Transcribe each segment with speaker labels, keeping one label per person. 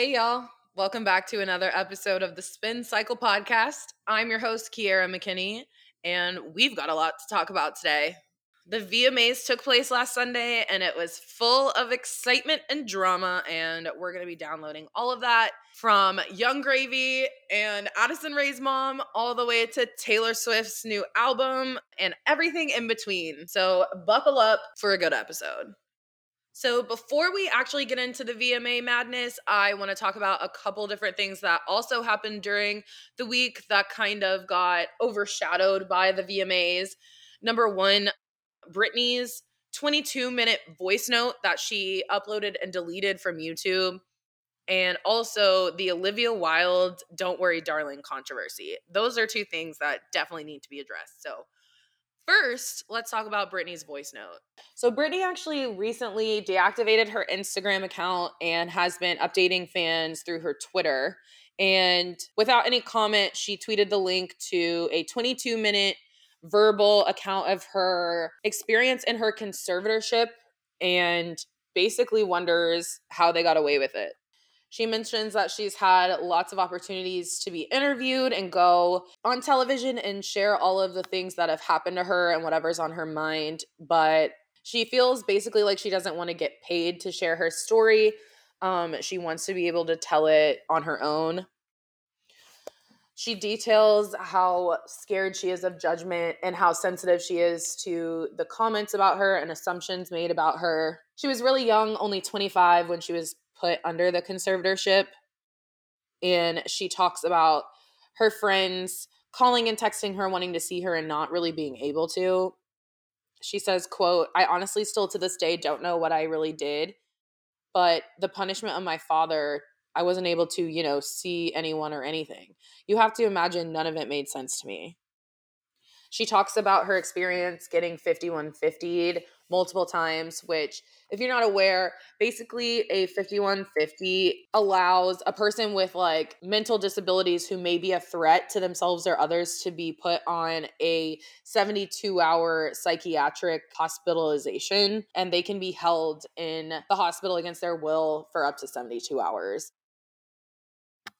Speaker 1: Hey, y'all. Welcome back to another episode of the Spin Cycle Podcast. I'm your host, Kiera McKinney, and we've got a lot to talk about today. The VMAs took place last Sunday, and it was full of excitement and drama, and we're going to be downloading all of that from Yung Gravy and Addison Rae's mom all the way to Taylor Swift's new album and everything in between. So, buckle up for a good episode. So, before we actually get into the VMA madness, I want to talk about a couple different things that also happened during the week that kind of got overshadowed by the VMAs. Number one, Britney's 22 minute voice note that she uploaded and deleted from YouTube. And also the Olivia Wilde Don't Worry Darling controversy. Those are two things that definitely need to be addressed. So, First, let's talk about Britney's voice note. So, Britney actually recently deactivated her Instagram account and has been updating fans through her Twitter. And without any comment, she tweeted the link to a 22 minute verbal account of her experience in her conservatorship and basically wonders how they got away with it. She mentions that she's had lots of opportunities to be interviewed and go on television and share all of the things that have happened to her and whatever's on her mind. But she feels basically like she doesn't want to get paid to share her story. Um, she wants to be able to tell it on her own. She details how scared she is of judgment and how sensitive she is to the comments about her and assumptions made about her. She was really young, only 25, when she was put under the conservatorship. And she talks about her friends calling and texting her wanting to see her and not really being able to. She says, quote, I honestly still to this day don't know what I really did, but the punishment of my father, I wasn't able to, you know, see anyone or anything. You have to imagine none of it made sense to me. She talks about her experience getting 5150'd multiple times, which, if you're not aware, basically a 5150 allows a person with like mental disabilities who may be a threat to themselves or others to be put on a 72 hour psychiatric hospitalization and they can be held in the hospital against their will for up to 72 hours.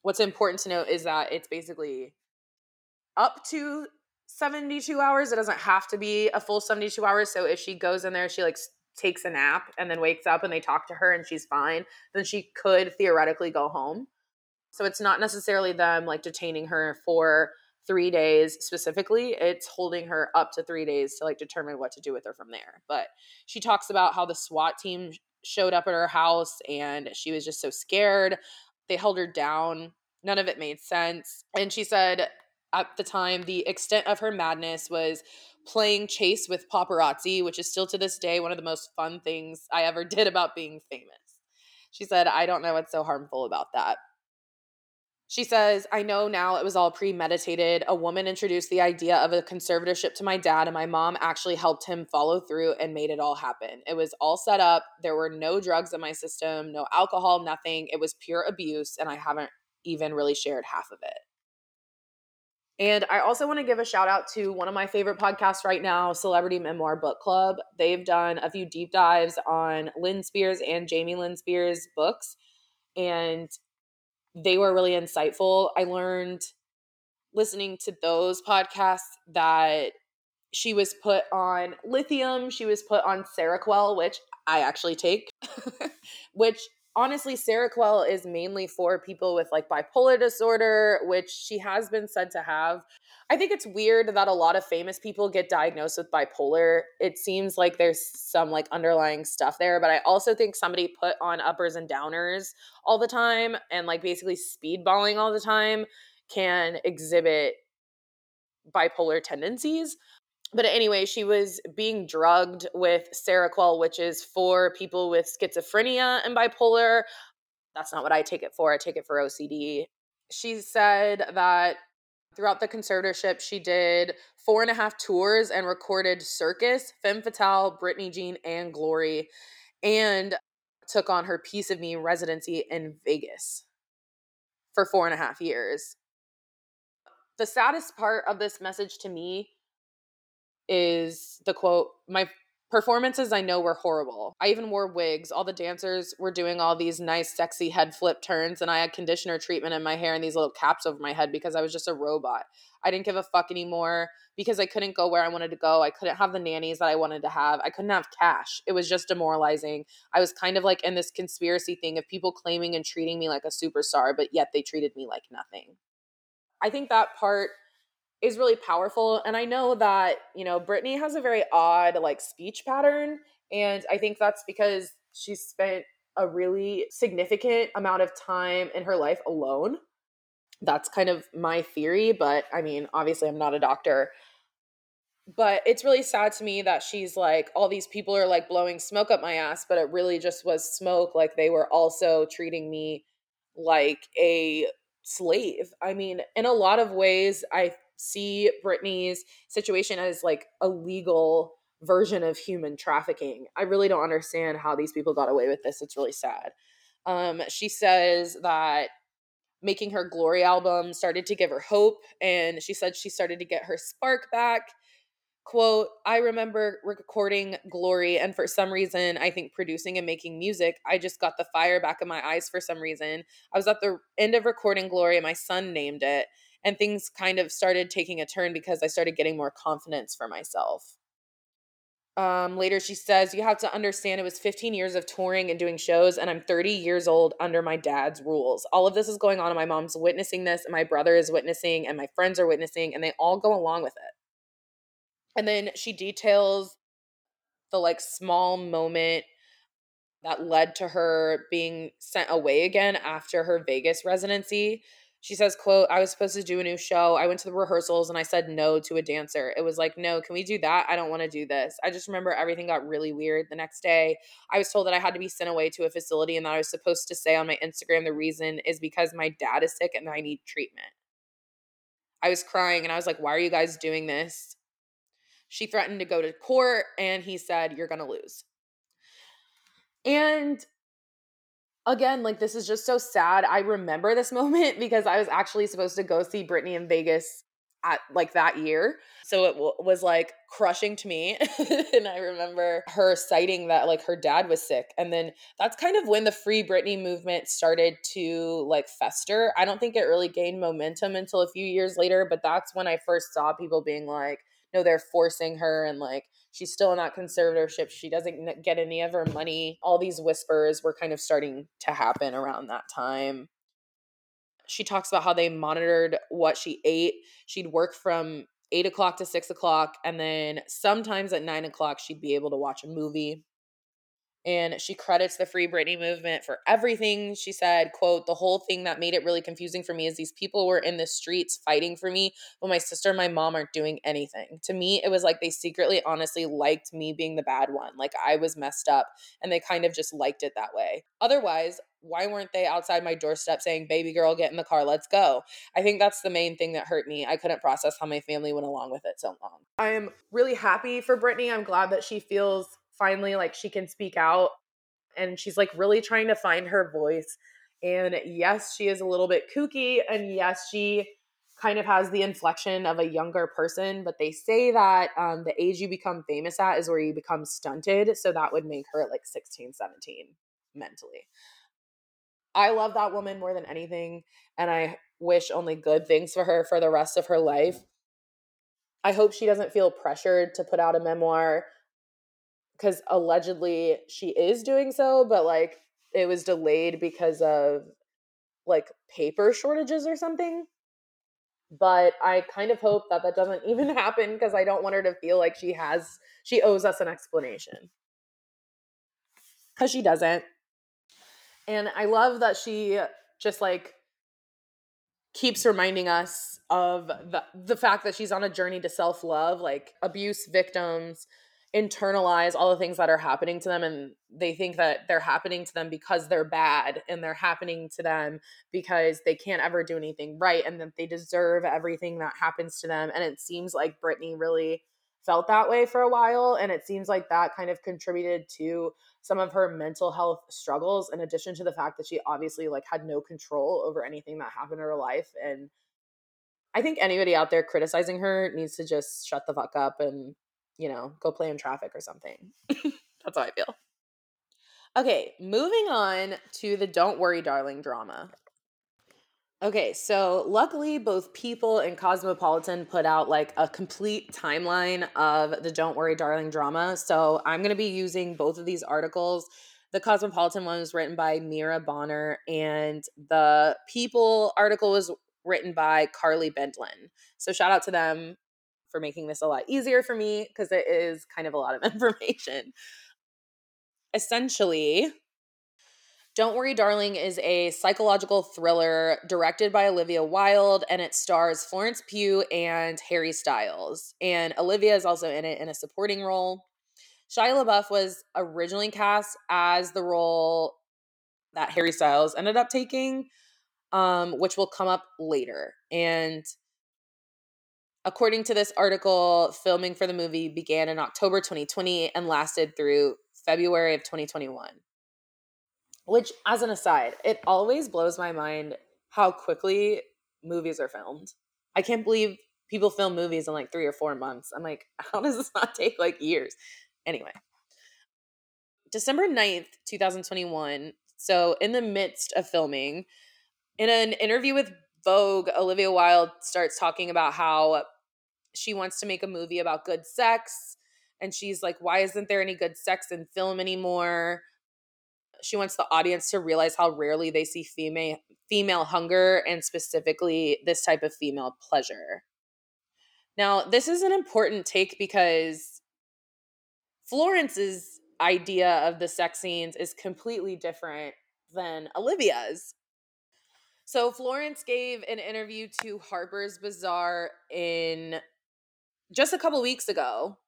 Speaker 1: What's important to note is that it's basically up to 72 hours. It doesn't have to be a full 72 hours. So if she goes in there, she like takes a nap and then wakes up and they talk to her and she's fine, then she could theoretically go home. So it's not necessarily them like detaining her for three days specifically. It's holding her up to three days to like determine what to do with her from there. But she talks about how the SWAT team showed up at her house and she was just so scared. They held her down. None of it made sense. And she said at the time, the extent of her madness was playing chase with paparazzi, which is still to this day one of the most fun things I ever did about being famous. She said, I don't know what's so harmful about that. She says, I know now it was all premeditated. A woman introduced the idea of a conservatorship to my dad, and my mom actually helped him follow through and made it all happen. It was all set up. There were no drugs in my system, no alcohol, nothing. It was pure abuse, and I haven't even really shared half of it. And I also want to give a shout out to one of my favorite podcasts right now, Celebrity Memoir Book Club. They've done a few deep dives on Lynne Spears and Jamie Lynn Spears books, and they were really insightful. I learned listening to those podcasts that she was put on lithium, she was put on Seroquel, which I actually take, which honestly, Seroquel is mainly for people with like bipolar disorder, which she has been said to have. I think it's weird that a lot of famous people get diagnosed with bipolar. It seems like there's some like underlying stuff there, but I also think somebody put on uppers and downers all the time and like basically speedballing all the time can exhibit bipolar tendencies but anyway, she was being drugged with Seroquel, which is for people with schizophrenia and bipolar. That's not what I take it for. I take it for OCD. She said that throughout the conservatorship, she did four and a half tours and recorded Circus, Femme Fatale, Britney Jean, and Glory, and took on her Piece of Me residency in Vegas for four and a half years. The saddest part of this message to me is the quote my performances I know were horrible. I even wore wigs. All the dancers were doing all these nice, sexy head flip turns, and I had conditioner treatment in my hair and these little caps over my head because I was just a robot. I didn't give a fuck anymore because I couldn't go where I wanted to go. I couldn't have the nannies that I wanted to have. I couldn't have cash. It was just demoralizing. I was kind of like in this conspiracy thing of people claiming and treating me like a superstar, but yet they treated me like nothing. I think that part is really powerful. And I know that, you know, Britney has a very odd like speech pattern. And I think that's because she spent a really significant amount of time in her life alone. That's kind of my theory, but I mean, obviously, I'm not a doctor. But it's really sad to me that she's like, all these people are like blowing smoke up my ass, but it really just was smoke. Like they were also treating me like a slave. I mean, in a lot of ways, I see Britney's situation as like a legal version of human trafficking. I really don't understand how these people got away with this. It's really sad. Um, she says that making her Glory album started to give her hope, and she said she started to get her spark back quote i remember recording glory and for some reason i think producing and making music i just got the fire back in my eyes for some reason i was at the end of recording glory and my son named it and things kind of started taking a turn because i started getting more confidence for myself. Um, later she says you have to understand it was 15 years of touring and doing shows and i'm 30 years old under my dad's rules. All of this is going on and my mom's witnessing this and my brother is witnessing and my friends are witnessing and they all go along with it. And then she details the like small moment that led to her being sent away again after her Vegas residency. She says, quote, I was supposed to do a new show. I went to the rehearsals and I said no to a dancer. It was like, no, can we do that? I don't want to do this. I just remember everything got really weird. The next day, I was told that I had to be sent away to a facility and that I was supposed to say on my Instagram the reason is because my dad is sick and I need treatment. I was crying and I was like, why are you guys doing this? She threatened to go to court and he said, You're to lose. And again, like this is just so sad. I remember this moment because I was actually supposed to go see Britney in Vegas at like that year. So it w- was like crushing to me. and I remember her citing that like her dad was sick. And then that's kind of when the free Britney movement started to like fester. I don't think it really gained momentum until a few years later, but that's when I first saw people being like, no, they're forcing her and like she's still in that conservatorship. She doesn't get any of her money. All these whispers were kind of starting to happen around that time. She talks about how they monitored what she ate. She'd work from eight o'clock to six o'clock, and then sometimes at nine o'clock, she'd be able to watch a movie and she credits the free britney movement for everything she said. Quote the whole thing that made it really confusing for me is these people were in the streets fighting for me but my sister and my mom aren't doing anything. To me it was like they secretly honestly liked me being the bad one. Like i was messed up and they kind of just liked it that way. Otherwise why weren't they outside my doorstep saying baby girl get in the car let's go? I think that's the main thing that hurt me. I couldn't process how my family went along with it so long. I am really happy for britney. I'm glad that she feels finally like she can speak out and she's like really trying to find her voice. And yes, she is a little bit kooky and yes, she kind of has the inflection of a younger person, but they say that um, the age you become famous at is where you become stunted. So that would make her like 16, 17 mentally. I love that woman more than anything, and I wish only good things for her for the rest of her life. I hope she doesn't feel pressured to put out a memoir because allegedly she is doing so, but like it was delayed because of like paper shortages or something. But I kind of hope that that doesn't even happen because I don't want her to feel like she has, she owes us an explanation. Because she doesn't. And I love that she just like keeps reminding us of the the fact that she's on a journey to self-love like abuse victims internalize all the things that are happening to them and they think that they're happening to them because they're bad and they're happening to them because they can't ever do anything right and that they deserve everything that happens to them and it seems like Britney really felt that way for a while and it seems like that kind of contributed to some of her mental health struggles in addition to the fact that she obviously like had no control over anything that happened in her life and I think anybody out there criticizing her needs to just shut the fuck up and you know, go play in traffic or something. That's how I feel. Okay, moving on to the Don't Worry Darling drama. Okay, so luckily both People and Cosmopolitan put out like a complete timeline of the Don't Worry Darling drama. So I'm going to be using both of these articles. The Cosmopolitan one was written by Mehera Bonner, and the People article was written by Carly Bendlin. So shout out to them for making this a lot easier for me because it is kind of a lot of information. Essentially, don't Worry, Darling is a psychological thriller directed by Olivia Wilde, and it stars Florence Pugh and Harry Styles. And Olivia is also in it in a supporting role. Shia LaBeouf was originally cast as the role that Harry Styles ended up taking, um, which will come up later. And according to this article, filming for the movie began in October 2020 and lasted through February of 2021. Which, as an aside, it always blows my mind how quickly movies are filmed. I can't believe people film movies in like three or four months. I'm like, how does this not take like years? Anyway, December 9th, 2021. So, in the midst of filming, in an interview with Vogue, Olivia Wilde starts talking about how she wants to make a movie about good sex. And she's like, why isn't there any good sex in film anymore? she wants the audience to realize how rarely they see female female hunger and specifically this type of female pleasure. Now, this is an important take because Florence's idea of the sex scenes is completely different than Olivia's. So, Florence gave an interview to Harper's Bazaar in just a couple weeks ago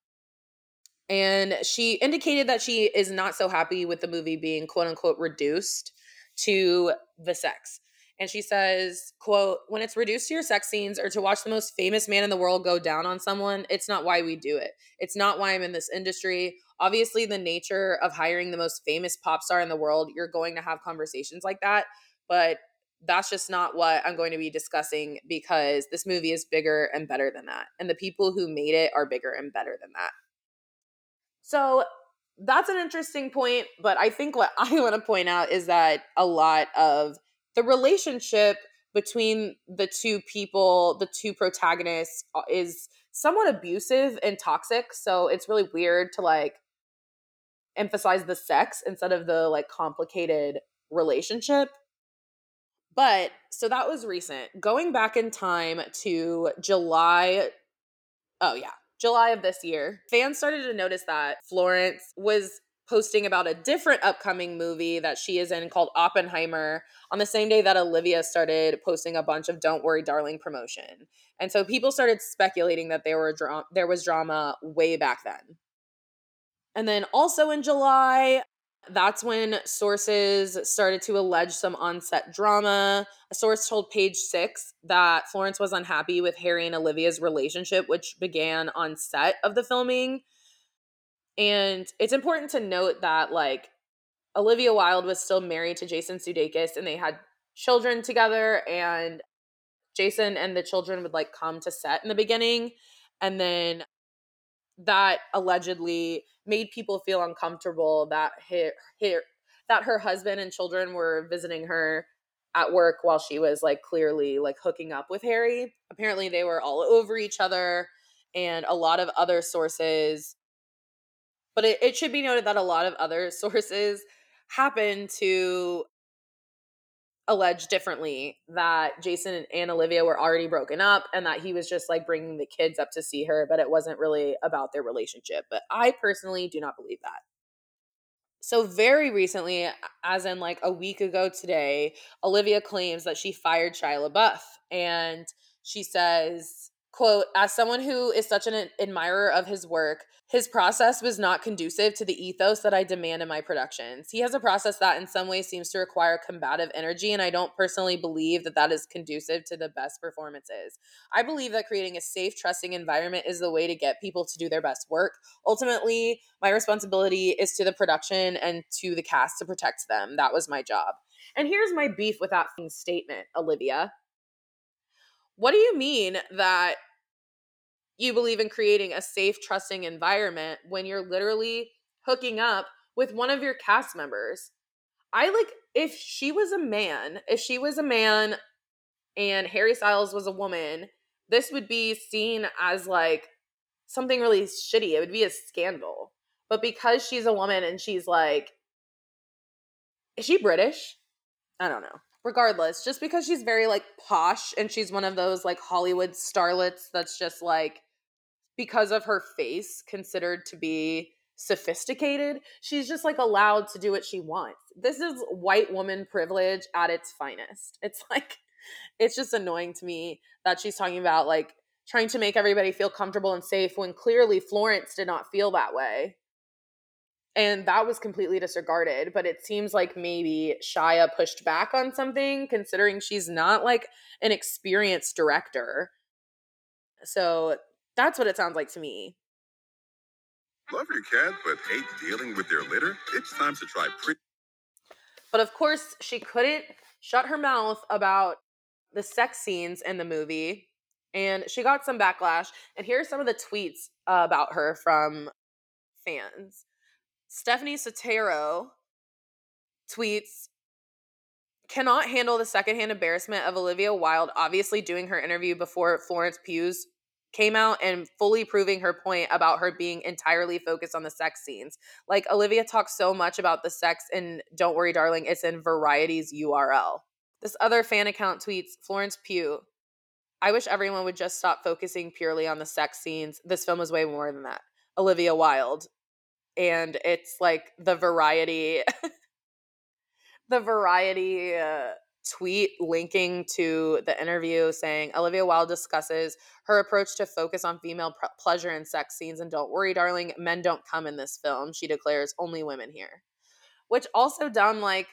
Speaker 1: and she indicated that she is not so happy with the movie being quote unquote reduced to the sex. And she says quote when it's reduced to your sex scenes or to watch the most famous man in the world go down on someone it's not why we do it. It's not why i'm in this industry. Obviously the nature of hiring the most famous pop star in the world you're going to have conversations like that but that's just not what i'm going to be discussing because this movie is bigger and better than that and the people who made it are bigger and better than that so that's an interesting point. But I think what I want to point out is that a lot of the relationship between the two people, the two protagonists, uh, is somewhat abusive and toxic. So it's really weird to like emphasize the sex instead of the like complicated relationship. But so that was recent. Going back in time to July, oh yeah, July of this year, fans started to notice that Florence was posting about a different upcoming movie that she is in called Oppenheimer on the same day that Olivia started posting a bunch of Don't Worry Darling promotion. And so people started speculating that there were dra- there was drama way back then. And then also in July, that's when sources started to allege some on-set drama. A source told Page Six that Florence was unhappy with Harry and Olivia's relationship, which began on set of the filming. And it's important to note that, like, Olivia Wilde was still married to Jason Sudeikis and they had children together. And Jason and the children would, like, come to set in the beginning. And then that allegedly made people feel uncomfortable that her, her that her husband and children were visiting her at work while she was like clearly like hooking up with Harry. Apparently they were all over each other and a lot of other sources but it, it should be noted that a lot of other sources happen to allege differently that Jason and Olivia were already broken up and that he was just like bringing the kids up to see her, but it wasn't really about their relationship. But I personally do not believe that. So, very recently, as in like a week ago today, Olivia claims that she fired Shia LaBeouf. And she says, quote, as someone who is such an admirer of his work, his process was not conducive to the ethos that I demand in my productions. He has a process that, in some ways, seems to require combative energy, and I don't personally believe that that is conducive to the best performances. I believe that creating a safe, trusting environment is the way to get people to do their best work. Ultimately, my responsibility is to the production and to the cast to protect them. That was my job. And here's my beef with that statement, Olivia. What do you mean that you believe in creating a safe, trusting environment when you're literally hooking up with one of your cast members. I like if she was a man, if she was a man and Harry Styles was a woman, this would be seen as like something really shitty. It would be a scandal. But because she's a woman and she's like, is she British? I don't know. Regardless, just because she's very like posh and she's one of those like Hollywood starlets that's just like, because of her face, considered to be sophisticated, she's just like allowed to do what she wants. This is white woman privilege at its finest. It's like, it's just annoying to me that she's talking about like trying to make everybody feel comfortable and safe when clearly Florence did not feel that way. And that was completely disregarded. But it seems like maybe Shia pushed back on something, considering she's not like an experienced director. So that's what it sounds like to me.
Speaker 2: Love your cat, but hate dealing with their litter? It's time to try pre.
Speaker 1: But of course, she couldn't shut her mouth about the sex scenes in the movie and she got some backlash. And here are some of the tweets uh, about her from fans. Stephanie Sotero tweets, cannot handle the secondhand embarrassment of Olivia Wilde obviously doing her interview before Florence Pugh's came out and fully proving her point about her being entirely focused on the sex scenes. Like Olivia talks so much about the sex and Don't Worry Darling, it's in Variety's URL. This other fan account tweets Florence Pugh, I wish everyone would just stop focusing purely on the sex scenes. This film is way more than that. Olivia Wilde. And it's like the variety, the variety uh, tweet linking to the interview saying Olivia Wilde discusses her approach to focus on female pr- pleasure and sex scenes. And don't worry, darling, men don't come in this film. She declares only women here. Which also dumb, like,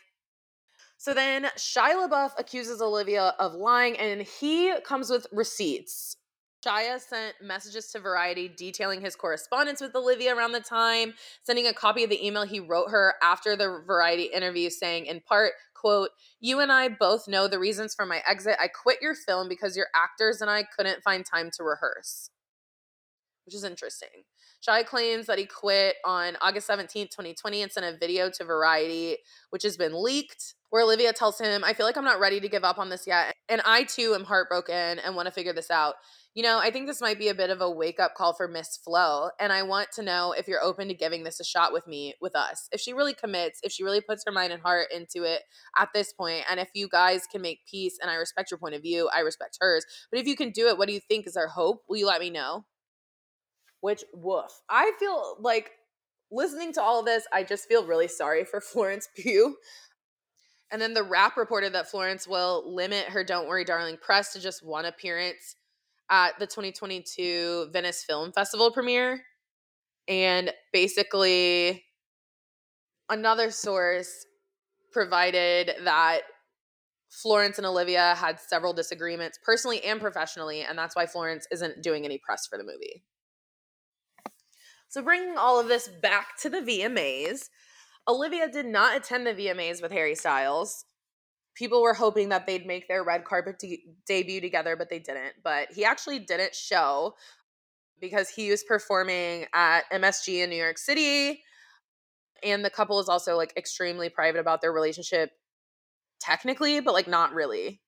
Speaker 1: so then Shia LaBeouf accuses Olivia of lying and he comes with receipts. Shia sent messages to Variety detailing his correspondence with Olivia around the time, sending a copy of the email he wrote her after the Variety interview saying in part, quote, "You and I both know the reasons for my exit. I quit your film because your actors and I couldn't find time to rehearse." Which is interesting. Shia claims that he quit on August 17th, 2020 and sent a video to Variety which has been leaked where Olivia tells him, I feel like I'm not ready to give up on this yet. And I too am heartbroken and want to figure this out. You know, I think this might be a bit of a wake up call for Miss Flo. And I want to know if you're open to giving this a shot with me, with us. If she really commits, if she really puts her mind and heart into it at this point, and if you guys can make peace, and I respect your point of view, I respect hers. But if you can do it, what do you think is our hope? Will you let me know? Which, woof. I feel like listening to all of this, I just feel really sorry for Florence Pugh and then the Wrap reported that Florence will limit her Don't Worry Darling press to just one appearance at the 2022 Venice Film Festival premiere. And basically, another source provided that Florence and Olivia had several disagreements, personally and professionally, and that's why Florence isn't doing any press for the movie. So, bringing all of this back to the VMAs, Olivia did not attend the VMAs with Harry Styles. People were hoping that they'd make their red carpet de- debut together, but they didn't. But he actually didn't show because he was performing at MSG in New York City. And the couple is also like extremely private about their relationship, technically, but like not really.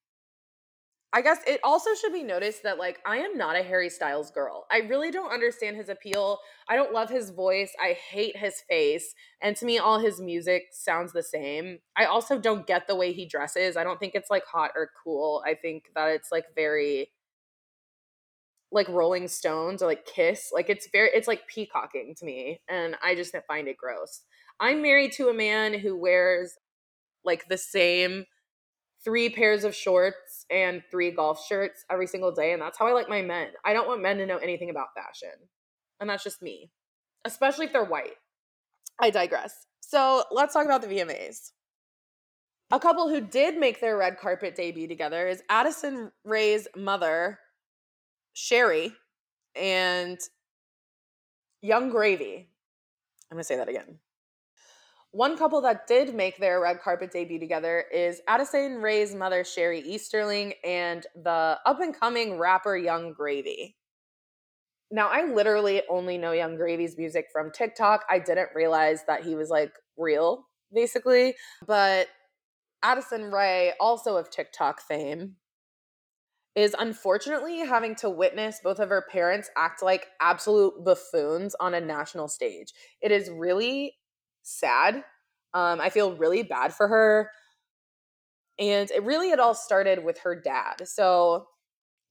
Speaker 1: I guess it also should be noticed that like I am not a Harry Styles girl. I really don't understand his appeal. I don't love his voice. I hate his face. And to me all his music sounds the same. I also don't get the way he dresses. I don't think it's like hot or cool. I think that it's like very like Rolling Stones or like Kiss. Like it's very it's like peacocking to me and I just find it gross. I'm married to a man who wears like the same three pairs of shorts and three golf shirts every single day. And that's how I like my men. I don't want men to know anything about fashion. And that's just me, especially if they're white. I digress. So let's talk about the VMAs. A couple who did make their red carpet debut together is Addison Rae's mother, Sheri, and Yung Gravy. I'm going to say that again. One couple that did make their red carpet debut together is Addison Rae's mother, Sheri Easterling, and the up and coming rapper Yung Gravy. Now, I literally only know Yung Gravy's music from TikTok. I didn't realize that he was like real, basically. But Addison Rae, also of TikTok fame, is unfortunately having to witness both of her parents act like absolute buffoons on a national stage. It is really sad. Um, I feel really bad for her. And it really, it all started with her dad. So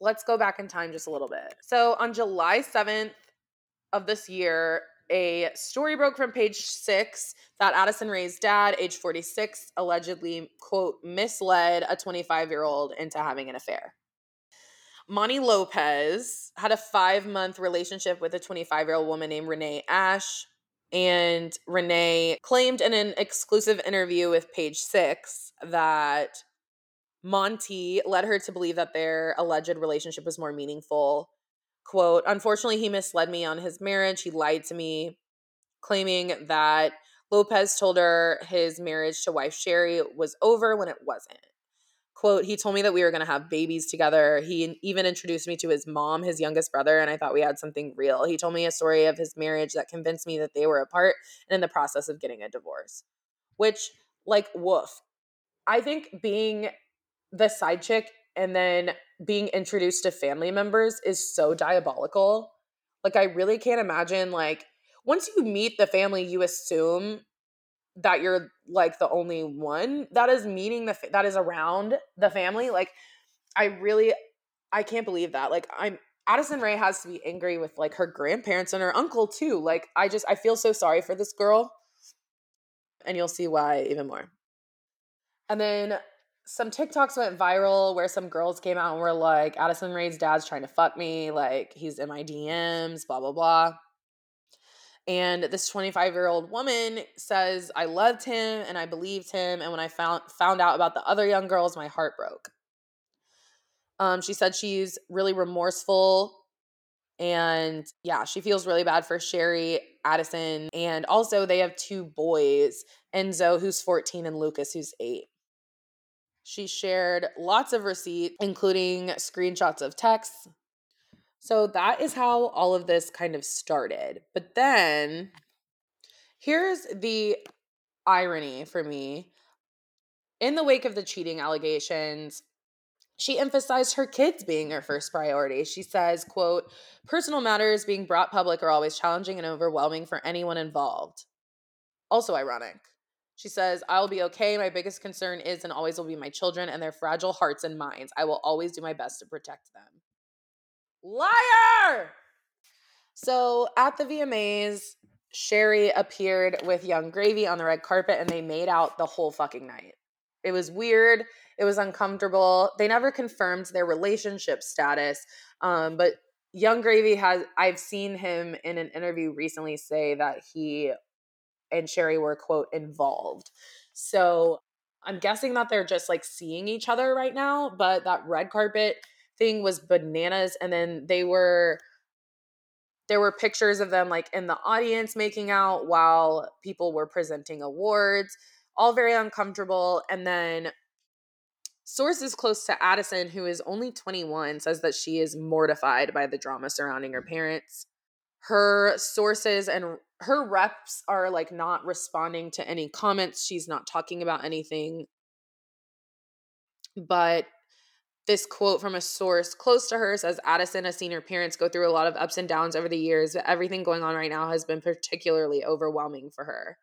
Speaker 1: let's go back in time just a little bit. So on July 7th of this year, a story broke from page six that Addison Rae's dad, age 46, allegedly, quote, misled a 25 year old into having an affair. Monty Lopez had a five month relationship with a 25 year old woman named Renee Ash. And Renee claimed in an exclusive interview with Page Six that Monty led her to believe that their alleged relationship was more meaningful. Quote, unfortunately, he misled me on his marriage. He lied to me, claiming that Lopez told her his marriage to wife Sheri was over when it wasn't quote he told me that we were going to have babies together. He even introduced me to his mom his youngest brother and i thought we had something real. He told me a story of his marriage that convinced me that they were apart and in the process of getting a divorce. Which like woof. I think being the side chick and then being introduced to family members is so diabolical. Like i really can't imagine like once you meet the family you assume that you're like the only one that is meeting the that is around the family like i really i can't believe that like i'm Addison Rae has to be angry with like her grandparents and her uncle too like i just i feel so sorry for this girl and you'll see why even more and then some TikToks went viral where some girls came out and were like, Addison Rae's dad's trying to fuck me. Like, he's in my DMs, blah, blah, blah. And this 25 year old woman says, I loved him and I believed him. And when I found, found out about the other young girls, my heart broke. Um, she said she's really remorseful. And yeah, she feels really bad for Sheri Addison. And also, they have two boys Enzo, who's 14, and Lucas, who's eight. She shared lots of receipts, including screenshots of texts, so that is how all of this kind of started. But then here's the irony for me. In the wake of the cheating allegations, she emphasized her kids being her first priority. She says, quote, personal matters being brought public are always challenging and overwhelming for anyone involved. Also ironic. She says, I'll be okay. My biggest concern is and always will be my children and their fragile hearts and minds. I will always do my best to protect them. Liar! So at the VMAs, Sheri appeared with Yung Gravy on the red carpet and they made out the whole fucking night. It was weird. It was uncomfortable. They never confirmed their relationship status. Um, but Yung Gravy has, I've seen him in an interview recently say that he and Sheri were, quote, involved. So I'm guessing that they're just like seeing each other right now, but that red carpet thing was bananas and then they were there were pictures of them like in the audience making out while people were presenting awards all very uncomfortable and then sources close to addison who is only 21 says that she is mortified by the drama surrounding her parents. Her sources and her reps are like not responding to any comments. She's not talking about anything. But this quote from a source close to her says Addison has seen her parents go through a lot of ups and downs over the years, but everything going on right now has been particularly overwhelming for her.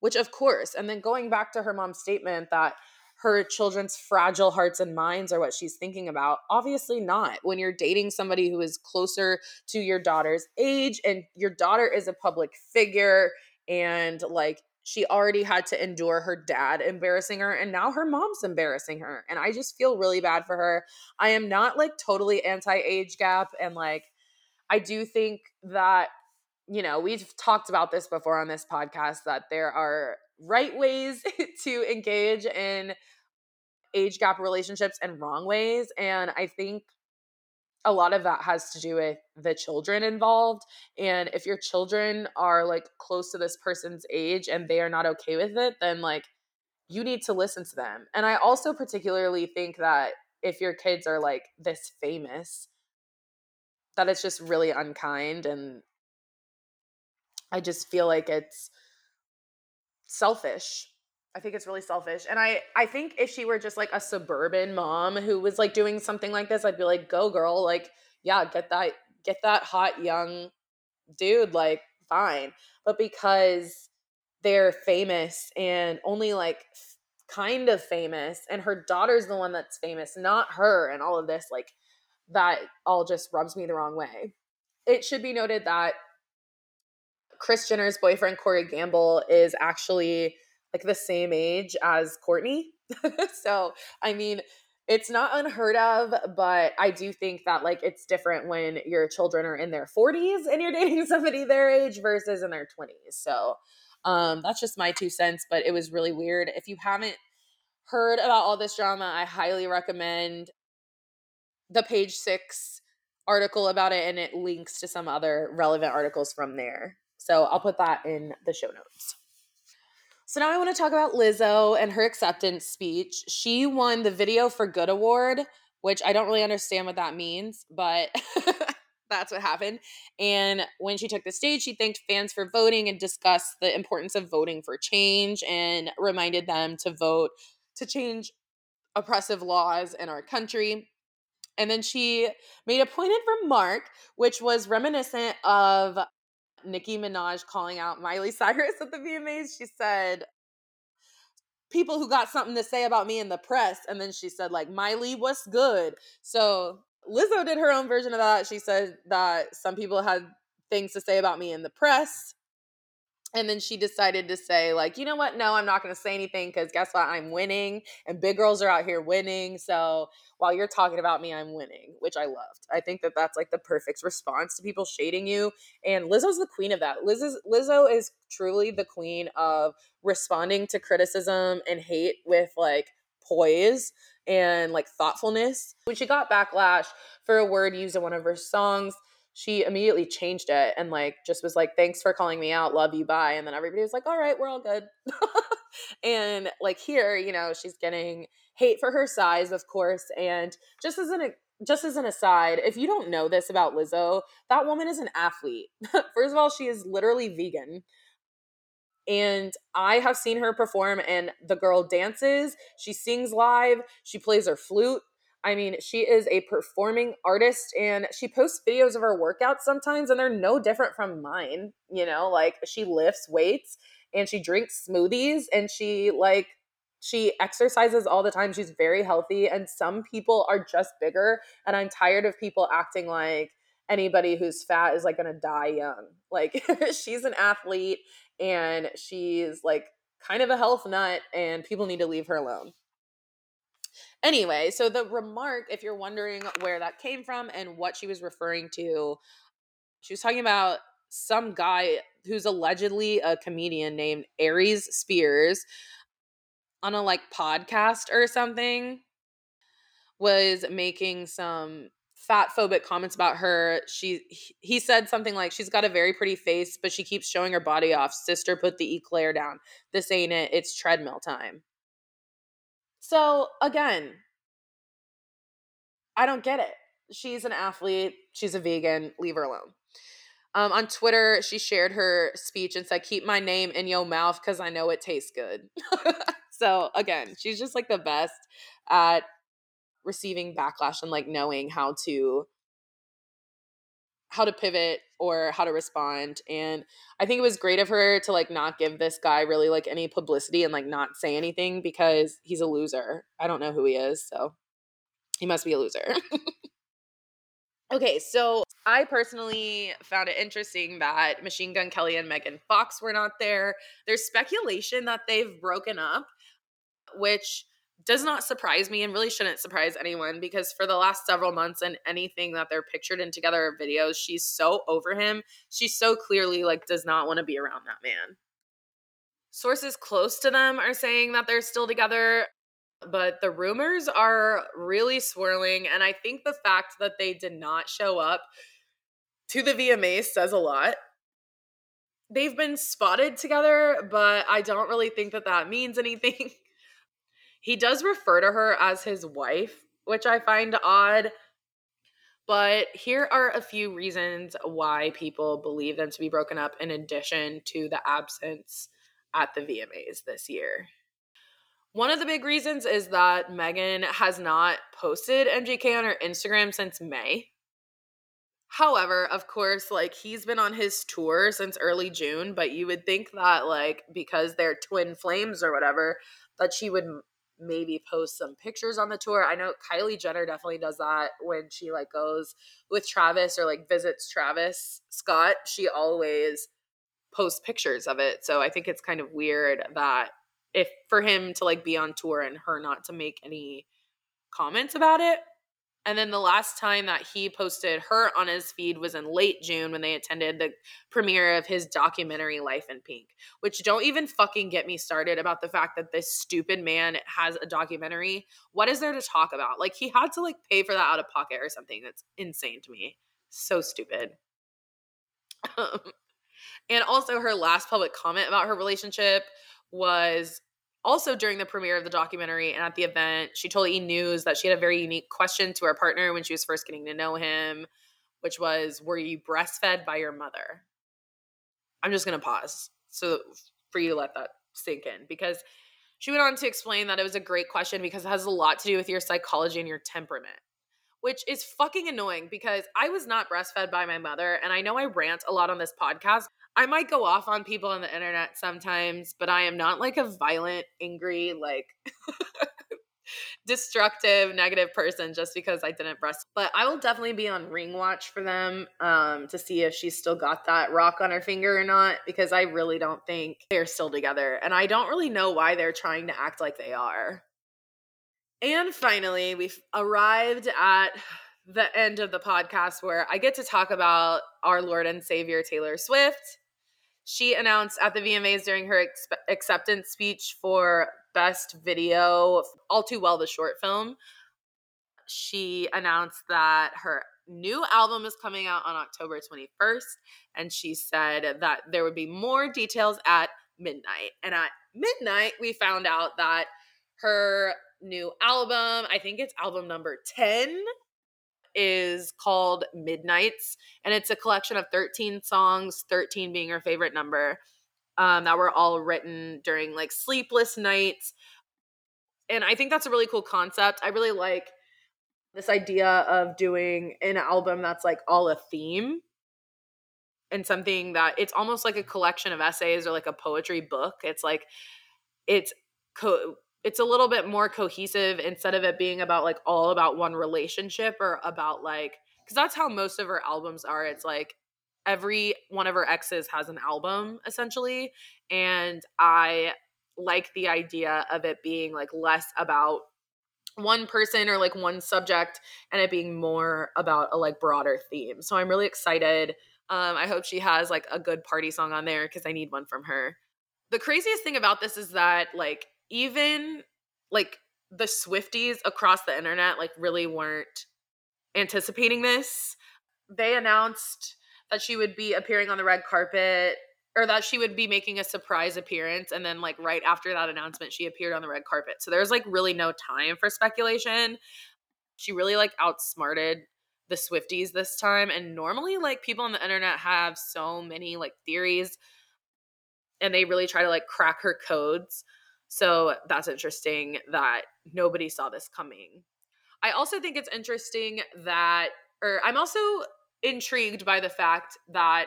Speaker 1: Which, of course, and then going back to her mom's statement that her children's fragile hearts and minds are what she's thinking about. Obviously, not. When you're dating somebody who is closer to your daughter's age and your daughter is a public figure and like she already had to endure her dad embarrassing her and now her mom's embarrassing her and i just feel really bad for her. I am not like totally anti age gap and like i do think that you know we've talked about this before on this podcast that there are right ways to engage in age gap relationships and wrong ways and i think a lot of that has to do with the children involved and if your children are like close to this person's age and they are not okay with it then like you need to listen to them and i also particularly think that if your kids are like this famous that it's just really unkind and I just feel like it's selfish. I think it's really selfish. And I I think if she were just like a suburban mom who was like doing something like this, I'd be like, "Go girl, like yeah, get that get that hot young dude like fine." But because they're famous and only like kind of famous and her daughter's the one that's famous, not her and all of this like that all just rubs me the wrong way. It should be noted that Kris Jenner's boyfriend Corey Gamble is actually like the same age as Courtney. so, I mean, it's not unheard of, but I do think that like it's different when your children are in their 40s and you're dating somebody their age versus in their 20s. So, um that's just my two cents, but it was really weird. If you haven't heard about all this drama, I highly recommend the page 6 article about it and it links to some other relevant articles from there. So I'll put that in the show notes. So now I want to talk about Lizzo and her acceptance speech. She won the Video for Good award, which I don't really understand what that means, but that's what happened. And when she took the stage, she thanked fans for voting and discussed the importance of voting for change and reminded them to vote to change oppressive laws in our country. And then she made a pointed remark, which was reminiscent of Nicki Minaj calling out Miley Cyrus at the VMAs. She said, People who got something to say about me in the press. And then she said, like, Miley, what's good? So Lizzo did her own version of that. She said that some people had things to say about me in the press. And then she decided to say, like, you know what? No, I'm not going to say anything because guess what? I'm winning and big girls are out here winning. So while you're talking about me, I'm winning, which I loved. I think that that's like the perfect response to people shading you. And Lizzo's the queen of that. Liz is, Lizzo is truly the queen of responding to criticism and hate with like poise and like thoughtfulness. When she got backlash for a word used in one of her songs, she immediately changed it and like just was like thanks for calling me out. Love you. Bye. And then everybody was like all right we're all good. And like here you know she's getting hate for her size of course. And just as an just as an aside if you don't know this about lizzo that woman is an athlete. First of all she is literally vegan. And I have seen her perform, and the girl dances, she sings live, she plays her flute, I mean, she is a performing artist and she posts videos of her workouts sometimes and they're no different from mine, you know, like she lifts weights and she drinks smoothies and she like she exercises all the time. She's very healthy and some people are just bigger and I'm tired of people acting like anybody who's fat is like going to die young. Like she's an athlete and she's like kind of a health nut and people need to leave her alone. Anyway, so the remark, if you're wondering where that came from and what she was referring to, she was talking about some guy who's allegedly a comedian named Aries Spears on a like podcast or something was making some fat phobic comments about her. She he said something like she's got a very pretty face, but she keeps showing her body off. Sister, put the eclair down. This ain't it. It's treadmill time. So again, I don't get it. She's an athlete, she's a vegan, leave her alone. Um, on Twitter, she shared her speech and said, Keep my name in your mouth because I know it tastes good. so, again, she's just like the best at receiving backlash and like knowing how to how to pivot or how to respond and i think it was great of her to like not give this guy really like any publicity and like not say anything because he's a loser. I don't know who he is so he must be a loser. Okay so i personally found it interesting that machine gun kelly and megan fox were not there. There's speculation that they've broken up which does not surprise me and really shouldn't surprise anyone because for the last several months and anything that they're pictured in together videos, she's so over him. She so clearly like does not want to be around that man. Sources close to them are saying that they're still together, but the rumors are really swirling and I think the fact that they did not show up to the VMAs says a lot. They've been spotted together, but I don't really think that that means anything. He does refer to her as his wife, which I find odd. But here are a few reasons why people believe them to be broken up, in addition to the absence at the VMAs this year. One of the big reasons is that Megan has not posted MGK on her Instagram since May. However, of course, like he's been on his tour since early June, but you would think that, like, because they're twin flames or whatever, that she would maybe post some pictures on the tour. I know Kylie Jenner definitely does that when she like goes with Travis or like visits Travis Scott. She always posts pictures of it. So I think it's kind of weird that if for him to like be on tour and her not to make any comments about it. And then the last time that he posted her on his feed was in late June when they attended the premiere of his documentary Life in Pink, which don't even fucking get me started about the fact that this stupid man has a documentary. What is there to talk about? Like he had to like pay for that out of pocket or something. That's insane to me. So stupid. and also her last public comment about her relationship was also during the premiere of the documentary and at the event, she told E News that she had a very unique question to her partner when she was first getting to know him, which was, Were you breastfed by your mother? I'm just going to pause so for you to let that sink in because she went on to explain that it was a great question because it has a lot to do with your psychology and your temperament. Which is fucking annoying because I was not breastfed by my mother. And I know I rant a lot on this podcast, I might go off on people on the internet sometimes, but I am not like a violent, angry, like destructive, negative person just because I didn't breast. But I will definitely be on ring watch for them um, to see if she's still got that rock on her finger or not, because I really don't think they're still together. And I don't really know why they're trying to act like they are. And finally, we've arrived at the end of the podcast where I get to talk about our Lord and Savior Taylor Swift she announced at the VMAs during her acceptance speech for Best Video, All Too Well, the short film. She announced that her new album is coming out on October 21st, and she said that there would be more details at midnight. And at midnight, we found out that her new album, I think it's album number 10, is called Midnights, and it's a collection of 13 songs, 13 being her favorite number, um, that were all written during like sleepless nights. And I think that's a really cool concept. I really like this idea of doing an album that's like all a theme and something that it's almost like a collection of essays or like a poetry book. It's like it's co- it's a little bit more cohesive instead of it being about like all about one relationship or about like because that's how most of her albums are. It's like every one of her exes has an album essentially and i like the idea of it being like less about one person or like one subject and it being more about a like broader theme. So i'm really excited. Um i hope she has like a good party song on there because i need one from her. The craziest thing about this is that like even like the Swifties across the internet like really weren't anticipating this. They announced that she would be appearing on the red carpet or that she would be making a surprise appearance and then like right after that announcement she appeared on the red carpet. So there's like really no time for speculation. She really like outsmarted the Swifties this time and normally like people on the internet have so many like theories and they really try to like crack her codes. So that's interesting that nobody saw this coming. I also think it's interesting that, or I'm also intrigued by the fact that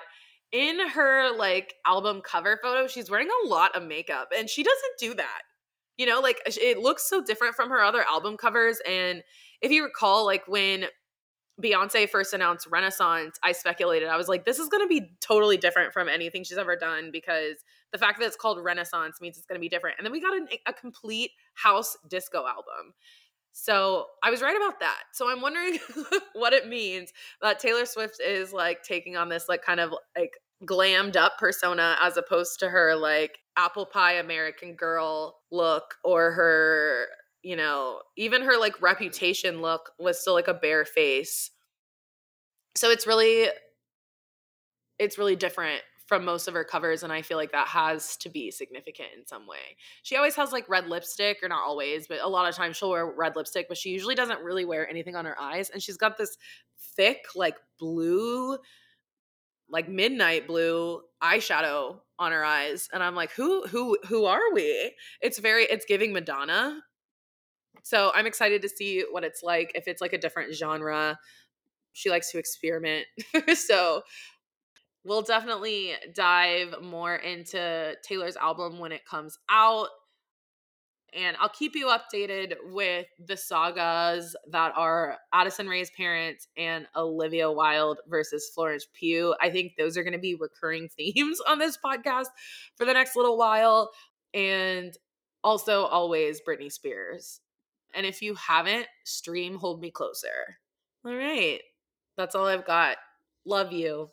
Speaker 1: in her like album cover photo, she's wearing a lot of makeup and she doesn't do that. You know, like it looks so different from her other album covers. And if you recall, like when Beyonce first announced Renaissance, I speculated. I was like, this is going to be totally different from anything she's ever done because the fact that it's called Renaissance means it's going to be different. And then we got a, a complete house disco album. So I was right about that. So I'm wondering what it means that Taylor Swift is like taking on this like kind of like glammed up persona as opposed to her like apple pie American girl look or her you know, even her like reputation look was still like a bare face. So it's really it's really different from most of her covers, and I feel like that has to be significant in some way. She always has like red lipstick, or not always, but a lot of times she'll wear red lipstick, but she usually doesn't really wear anything on her eyes. And she's got this thick, like blue, like midnight blue eyeshadow on her eyes. And I'm like, who who who are we? It's very it's giving Madonna. So I'm excited to see what it's like if it's like a different genre. She likes to experiment. so we'll definitely dive more into Taylor's album when it comes out. And I'll keep you updated with the sagas that are Addison Rae's parents and Olivia Wilde versus Florence Pugh. I think those are going to be recurring themes on this podcast for the next little while. And also, always Britney Spears. And if you haven't, stream Hold Me Closer. All right. That's all I've got. Love you.